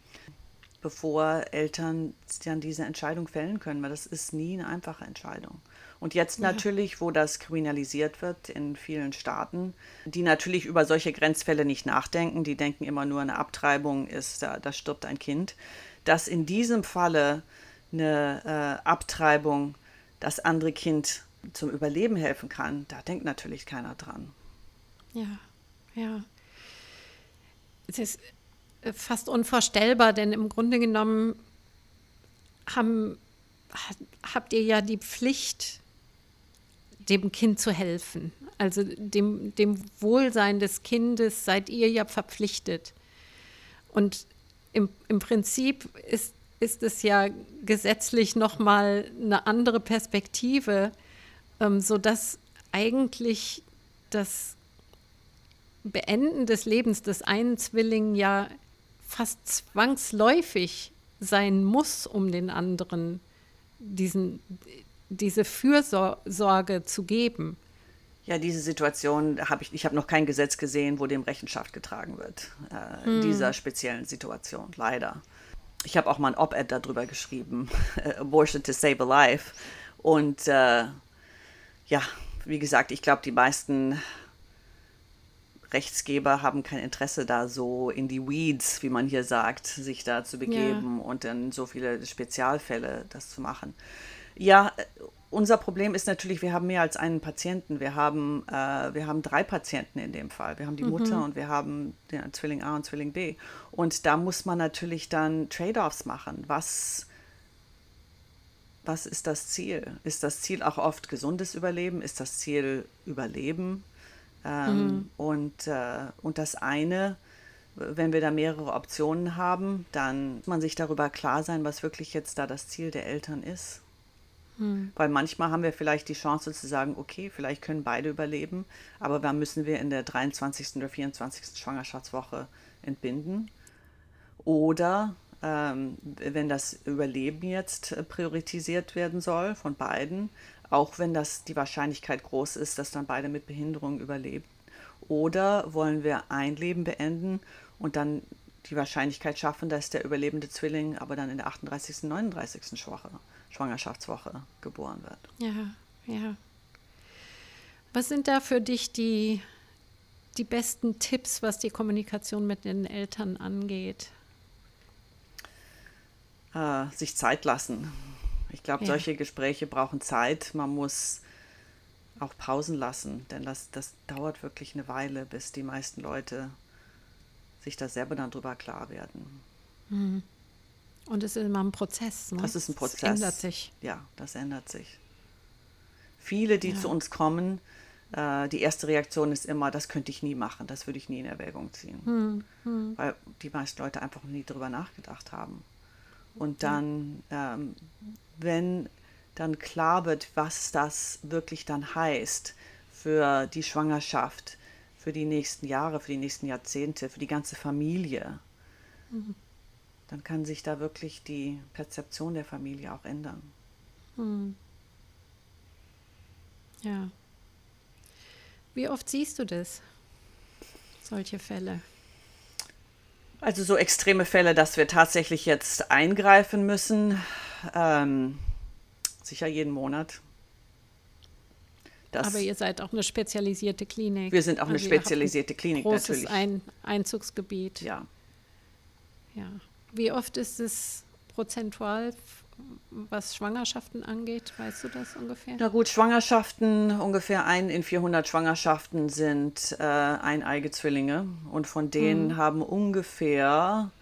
bevor Eltern dann diese Entscheidung fällen können, weil das ist nie eine einfache Entscheidung. Und jetzt natürlich, wo das kriminalisiert wird in vielen Staaten, die natürlich über solche Grenzfälle nicht nachdenken, die denken immer nur, eine Abtreibung ist, da, da stirbt ein Kind, dass in diesem Falle eine äh, Abtreibung das andere Kind zum Überleben helfen kann, da denkt natürlich keiner dran. Ja, ja. Es ist äh, fast unvorstellbar, denn im Grunde genommen haben, habt ihr ja die Pflicht, dem Kind zu helfen. Also dem, dem Wohlsein des Kindes seid ihr ja verpflichtet. Und im, im Prinzip ist ist es ja gesetzlich nochmal eine andere Perspektive, ähm, sodass eigentlich das Beenden des Lebens des einen Zwillingen ja fast zwangsläufig sein muss, um den anderen diesen, diese Fürsorge zu geben. Ja, diese Situation habe ich, ich habe noch kein Gesetz gesehen, wo dem Rechenschaft getragen wird. Äh, hm. Dieser speziellen Situation, leider. Ich habe auch mal ein Op-Ed darüber geschrieben, Abortion to Save a Life. Und äh, ja, wie gesagt, ich glaube, die meisten Rechtsgeber haben kein Interesse da so in die Weeds, wie man hier sagt, sich da zu begeben ja. und dann so viele Spezialfälle das zu machen. Ja, unser Problem ist natürlich, wir haben mehr als einen Patienten. Wir haben, äh, wir haben drei Patienten in dem Fall. Wir haben die mhm. Mutter und wir haben den Zwilling A und Zwilling B. Und da muss man natürlich dann Trade-offs machen. Was, was ist das Ziel? Ist das Ziel auch oft gesundes Überleben? Ist das Ziel Überleben? Ähm, mhm. und, äh, und das eine, wenn wir da mehrere Optionen haben, dann muss man sich darüber klar sein, was wirklich jetzt da das Ziel der Eltern ist. Mhm. Weil manchmal haben wir vielleicht die Chance zu sagen, okay, vielleicht können beide überleben, aber dann müssen wir in der 23. oder 24. Schwangerschaftswoche entbinden. Oder ähm, wenn das Überleben jetzt priorisiert werden soll von beiden, auch wenn das die Wahrscheinlichkeit groß ist, dass dann beide mit Behinderung überleben. Oder wollen wir ein Leben beenden und dann die Wahrscheinlichkeit schaffen, dass der überlebende Zwilling aber dann in der 38., 39. Schwache, Schwangerschaftswoche geboren wird. Ja, ja. Was sind da für dich die, die besten Tipps, was die Kommunikation mit den Eltern angeht? Äh, sich Zeit lassen. Ich glaube, ja. solche Gespräche brauchen Zeit. Man muss auch Pausen lassen, denn das, das dauert wirklich eine Weile, bis die meisten Leute sich da selber dann drüber klar werden. Mhm. Und es ist immer ein Prozess. Ne? Das ist ein Prozess. Das ändert sich. Ja, das ändert sich. Viele, die ja. zu uns kommen, äh, die erste Reaktion ist immer, das könnte ich nie machen, das würde ich nie in Erwägung ziehen. Mhm. Mhm. Weil die meisten Leute einfach nie drüber nachgedacht haben. Und dann, ähm, wenn dann klar wird, was das wirklich dann heißt für die Schwangerschaft, für die nächsten Jahre, für die nächsten Jahrzehnte, für die ganze Familie, mhm. dann kann sich da wirklich die Perzeption der Familie auch ändern. Mhm. Ja. Wie oft siehst du das? Solche Fälle? Also so extreme Fälle, dass wir tatsächlich jetzt eingreifen müssen, ähm, sicher jeden Monat. Das, Aber ihr seid auch eine spezialisierte Klinik. Wir sind auch also eine spezialisierte Klinik, großes natürlich. Ein Einzugsgebiet. Ja. Ja. Wie oft ist es prozentual was Schwangerschaften angeht, weißt du das ungefähr? Na gut, Schwangerschaften, ungefähr ein in 400 Schwangerschaften sind äh, eineige Zwillinge und von denen mhm. haben ungefähr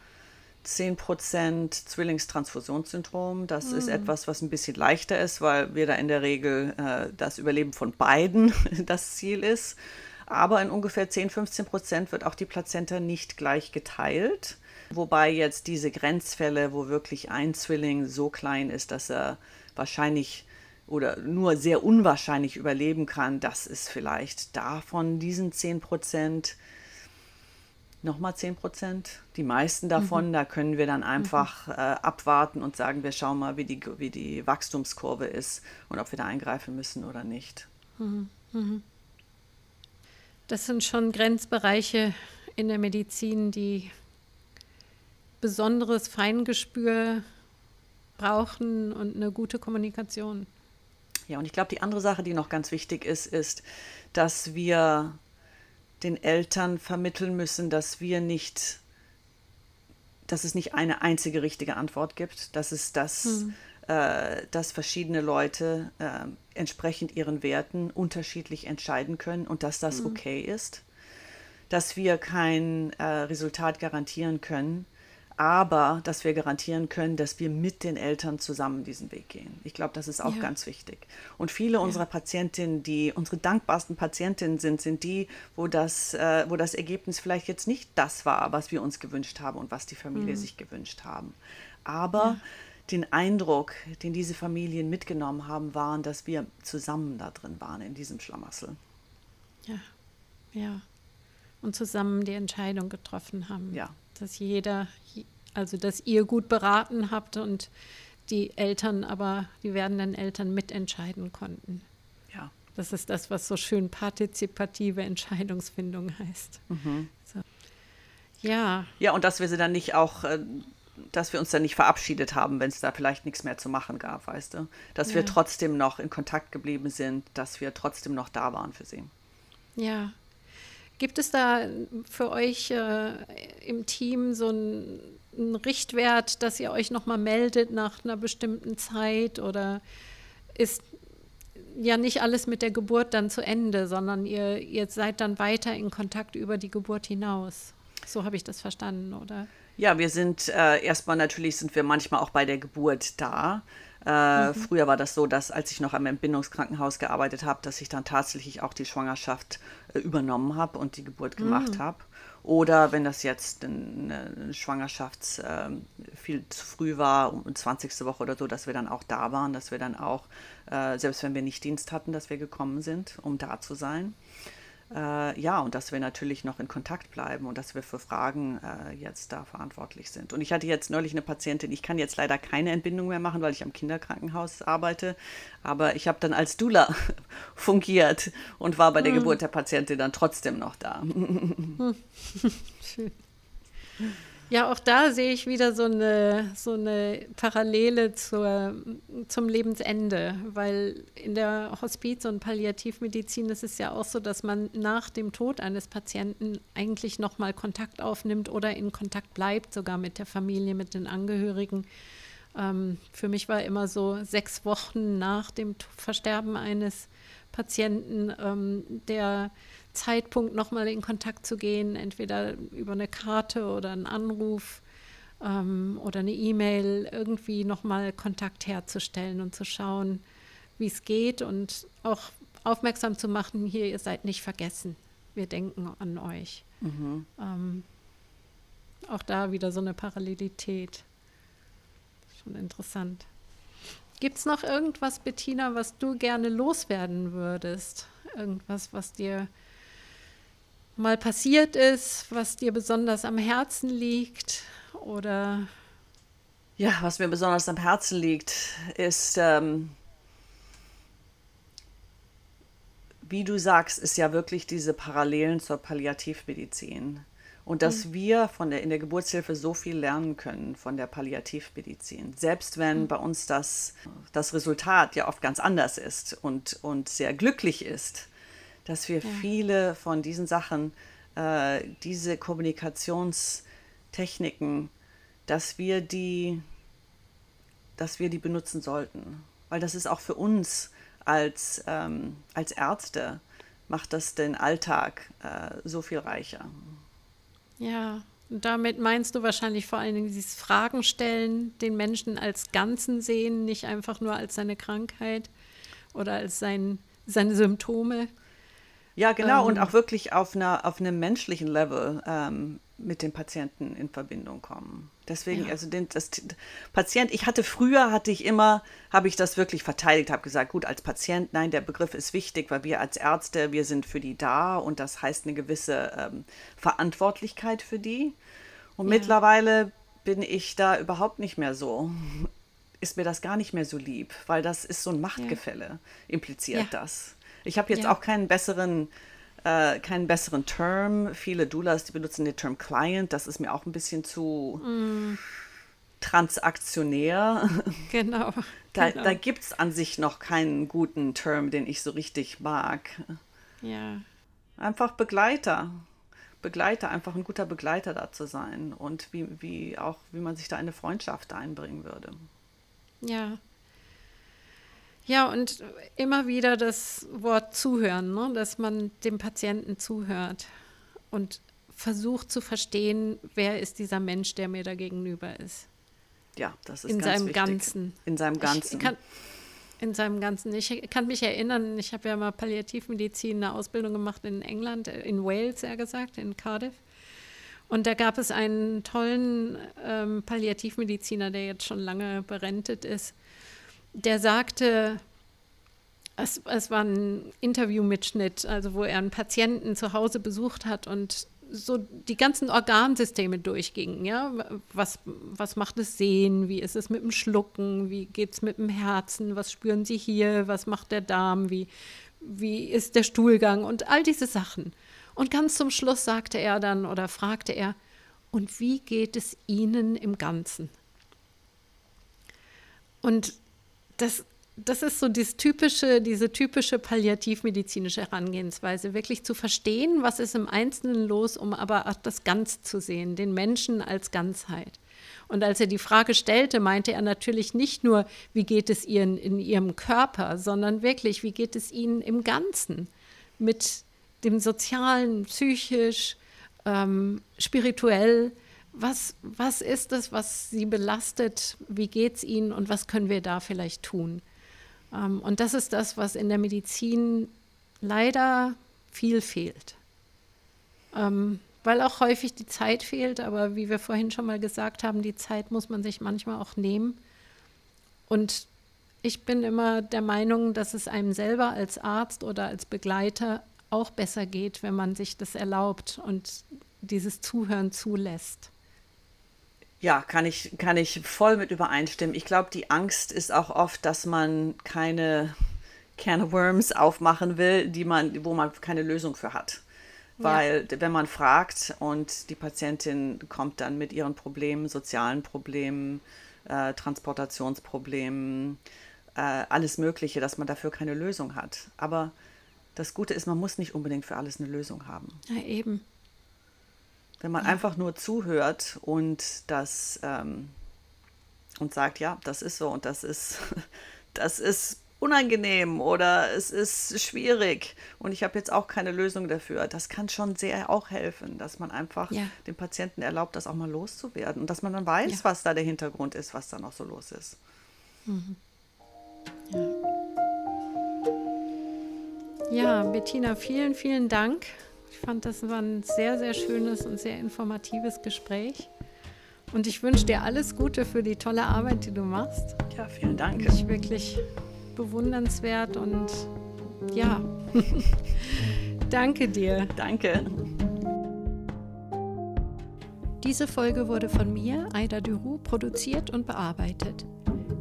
10% Zwillingstransfusionssyndrom. Das mhm. ist etwas, was ein bisschen leichter ist, weil wir da in der Regel äh, das Überleben von beiden das Ziel ist. Aber in ungefähr 10, 15 Prozent wird auch die Plazenta nicht gleich geteilt. Wobei jetzt diese Grenzfälle, wo wirklich ein Zwilling so klein ist, dass er wahrscheinlich oder nur sehr unwahrscheinlich überleben kann, das ist vielleicht davon diesen 10 Prozent nochmal 10 Prozent. Die meisten davon, mhm. da können wir dann einfach mhm. äh, abwarten und sagen, wir schauen mal, wie die, wie die Wachstumskurve ist und ob wir da eingreifen müssen oder nicht. Mhm. mhm. Das sind schon Grenzbereiche in der Medizin, die besonderes Feingespür brauchen und eine gute Kommunikation. Ja, und ich glaube, die andere Sache, die noch ganz wichtig ist, ist, dass wir den Eltern vermitteln müssen, dass wir nicht, dass es nicht eine einzige richtige Antwort gibt, dass es das, hm. äh, dass verschiedene Leute äh, entsprechend ihren Werten unterschiedlich entscheiden können und dass das hm. okay ist, dass wir kein äh, Resultat garantieren können, aber dass wir garantieren können, dass wir mit den Eltern zusammen diesen Weg gehen. Ich glaube, das ist auch ja. ganz wichtig. Und viele ja. unserer Patientinnen, die unsere dankbarsten Patientinnen sind, sind die, wo das, äh, wo das Ergebnis vielleicht jetzt nicht das war, was wir uns gewünscht haben und was die Familie mhm. sich gewünscht haben. Aber ja. den Eindruck, den diese Familien mitgenommen haben, waren, dass wir zusammen da drin waren in diesem Schlamassel. Ja, ja. Und zusammen die Entscheidung getroffen haben. Ja. Dass jeder, also dass ihr gut beraten habt und die Eltern aber, die werdenden Eltern mitentscheiden konnten. Ja. Das ist das, was so schön partizipative Entscheidungsfindung heißt. Mhm. So. Ja. Ja, und dass wir sie dann nicht auch, äh, dass wir uns dann nicht verabschiedet haben, wenn es da vielleicht nichts mehr zu machen gab, weißt du? Dass ja. wir trotzdem noch in Kontakt geblieben sind, dass wir trotzdem noch da waren für sie. Ja. Gibt es da für euch äh, im Team so ein ein Richtwert, dass ihr euch nochmal meldet nach einer bestimmten Zeit oder ist ja nicht alles mit der Geburt dann zu Ende, sondern ihr, ihr seid dann weiter in Kontakt über die Geburt hinaus. So habe ich das verstanden, oder? Ja, wir sind äh, erstmal natürlich sind wir manchmal auch bei der Geburt da. Äh, mhm. Früher war das so, dass als ich noch am Entbindungskrankenhaus gearbeitet habe, dass ich dann tatsächlich auch die Schwangerschaft äh, übernommen habe und die Geburt gemacht mhm. habe. Oder wenn das jetzt eine, eine Schwangerschaft äh, viel zu früh war, um 20. Woche oder so, dass wir dann auch da waren, dass wir dann auch, äh, selbst wenn wir nicht Dienst hatten, dass wir gekommen sind, um da zu sein. Äh, ja, und dass wir natürlich noch in Kontakt bleiben und dass wir für Fragen äh, jetzt da verantwortlich sind. Und ich hatte jetzt neulich eine Patientin, ich kann jetzt leider keine Entbindung mehr machen, weil ich am Kinderkrankenhaus arbeite, aber ich habe dann als Dula fungiert und war bei der hm. Geburt der Patientin dann trotzdem noch da. Schön. Ja, auch da sehe ich wieder so eine, so eine Parallele zur, zum Lebensende, weil in der Hospiz- und Palliativmedizin ist es ja auch so, dass man nach dem Tod eines Patienten eigentlich nochmal Kontakt aufnimmt oder in Kontakt bleibt, sogar mit der Familie, mit den Angehörigen. Ähm, für mich war immer so sechs Wochen nach dem Versterben eines Patienten ähm, der Zeitpunkt nochmal in Kontakt zu gehen, entweder über eine Karte oder einen Anruf ähm, oder eine E-Mail, irgendwie nochmal Kontakt herzustellen und zu schauen, wie es geht und auch aufmerksam zu machen, hier, ihr seid nicht vergessen, wir denken an euch. Mhm. Ähm, auch da wieder so eine Parallelität. Schon interessant. Gibt es noch irgendwas, Bettina, was du gerne loswerden würdest? Irgendwas, was dir mal passiert ist, was dir besonders am Herzen liegt oder ja, was mir besonders am Herzen liegt, ist, ähm, wie du sagst, ist ja wirklich diese Parallelen zur Palliativmedizin. Und dass mhm. wir von der, in der Geburtshilfe so viel lernen können von der Palliativmedizin. Selbst wenn mhm. bei uns das, das Resultat ja oft ganz anders ist und, und sehr glücklich ist, dass wir ja. viele von diesen Sachen, äh, diese Kommunikationstechniken, dass wir die, dass wir die benutzen sollten. Weil das ist auch für uns als, ähm, als Ärzte, macht das den Alltag äh, so viel reicher. Ja, und damit meinst du wahrscheinlich vor allen Dingen dieses Fragen stellen, den Menschen als Ganzen sehen, nicht einfach nur als seine Krankheit oder als sein, seine Symptome. Ja, genau, ähm, und auch wirklich auf, einer, auf einem menschlichen Level ähm, mit dem Patienten in Verbindung kommen. Deswegen, ja. also den, das Patient, ich hatte früher, hatte ich immer, habe ich das wirklich verteidigt, habe gesagt, gut, als Patient, nein, der Begriff ist wichtig, weil wir als Ärzte, wir sind für die da und das heißt eine gewisse ähm, Verantwortlichkeit für die. Und ja. mittlerweile bin ich da überhaupt nicht mehr so. Ist mir das gar nicht mehr so lieb, weil das ist so ein Machtgefälle, ja. impliziert das. Ich habe jetzt ja. auch keinen besseren, äh, keinen besseren Term. Viele Doulas, die benutzen den Term Client. Das ist mir auch ein bisschen zu mm. transaktionär. Genau. Da, genau. da gibt es an sich noch keinen guten Term, den ich so richtig mag. Ja. Einfach Begleiter. Begleiter, einfach ein guter Begleiter da zu sein und wie, wie auch, wie man sich da eine Freundschaft einbringen würde. Ja, ja, und immer wieder das Wort zuhören, ne? dass man dem Patienten zuhört und versucht zu verstehen, wer ist dieser Mensch, der mir da gegenüber ist. Ja, das ist in ganz seinem wichtig. Ganzen. In seinem Ganzen. Kann, in seinem Ganzen. Ich kann mich erinnern, ich habe ja mal Palliativmedizin eine Ausbildung gemacht in England, in Wales, eher gesagt, in Cardiff. Und da gab es einen tollen ähm, Palliativmediziner, der jetzt schon lange berentet ist, der sagte, es, es war ein Interviewmitschnitt, also wo er einen Patienten zu Hause besucht hat und so die ganzen Organsysteme durchgingen, ja. Was, was macht es Sehen? Wie ist es mit dem Schlucken? Wie geht es mit dem Herzen? Was spüren Sie hier? Was macht der Darm? Wie, wie ist der Stuhlgang? Und all diese Sachen. Und ganz zum Schluss sagte er dann oder fragte er, und wie geht es Ihnen im Ganzen? Und das, das ist so dieses typische, diese typische palliativmedizinische Herangehensweise, wirklich zu verstehen, was ist im Einzelnen los, um aber auch das Ganze zu sehen, den Menschen als Ganzheit. Und als er die Frage stellte, meinte er natürlich nicht nur, wie geht es Ihnen in Ihrem Körper, sondern wirklich, wie geht es Ihnen im Ganzen mit dem Sozialen, psychisch, ähm, spirituell. Was, was ist es, was Sie belastet? Wie geht es Ihnen und was können wir da vielleicht tun? Ähm, und das ist das, was in der Medizin leider viel fehlt. Ähm, weil auch häufig die Zeit fehlt, aber wie wir vorhin schon mal gesagt haben, die Zeit muss man sich manchmal auch nehmen. Und ich bin immer der Meinung, dass es einem selber als Arzt oder als Begleiter auch besser geht, wenn man sich das erlaubt und dieses Zuhören zulässt. Ja, kann ich, kann ich voll mit übereinstimmen. Ich glaube, die Angst ist auch oft, dass man keine Can of Worms aufmachen will, die man, wo man keine Lösung für hat. Weil ja. wenn man fragt und die Patientin kommt dann mit ihren Problemen, sozialen Problemen, äh, Transportationsproblemen, äh, alles Mögliche, dass man dafür keine Lösung hat. Aber das Gute ist, man muss nicht unbedingt für alles eine Lösung haben. Ja, eben. Wenn man einfach nur zuhört und das ähm, und sagt, ja, das ist so und das ist, das ist unangenehm oder es ist schwierig und ich habe jetzt auch keine Lösung dafür. Das kann schon sehr auch helfen, dass man einfach ja. dem Patienten erlaubt, das auch mal loszuwerden und dass man dann weiß, ja. was da der Hintergrund ist, was da noch so los ist. Mhm. Ja. Ja, Bettina, vielen, vielen Dank. Ich fand, das war ein sehr, sehr schönes und sehr informatives Gespräch. Und ich wünsche dir alles Gute für die tolle Arbeit, die du machst. Ja, vielen Dank. Ich wirklich bewundernswert und ja, danke dir. Danke. Diese Folge wurde von mir, Aida Duru, produziert und bearbeitet.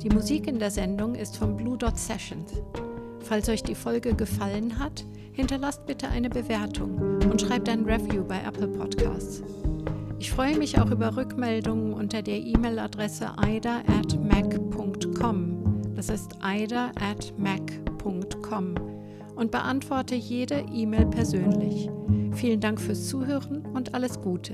Die Musik in der Sendung ist von Blue Dot Sessions. Falls euch die Folge gefallen hat, hinterlasst bitte eine Bewertung und schreibt ein Review bei Apple Podcasts. Ich freue mich auch über Rückmeldungen unter der E-Mail-Adresse aida at mac.com. Das ist aida at mac.com und beantworte jede E-Mail persönlich. Vielen Dank fürs Zuhören und alles Gute.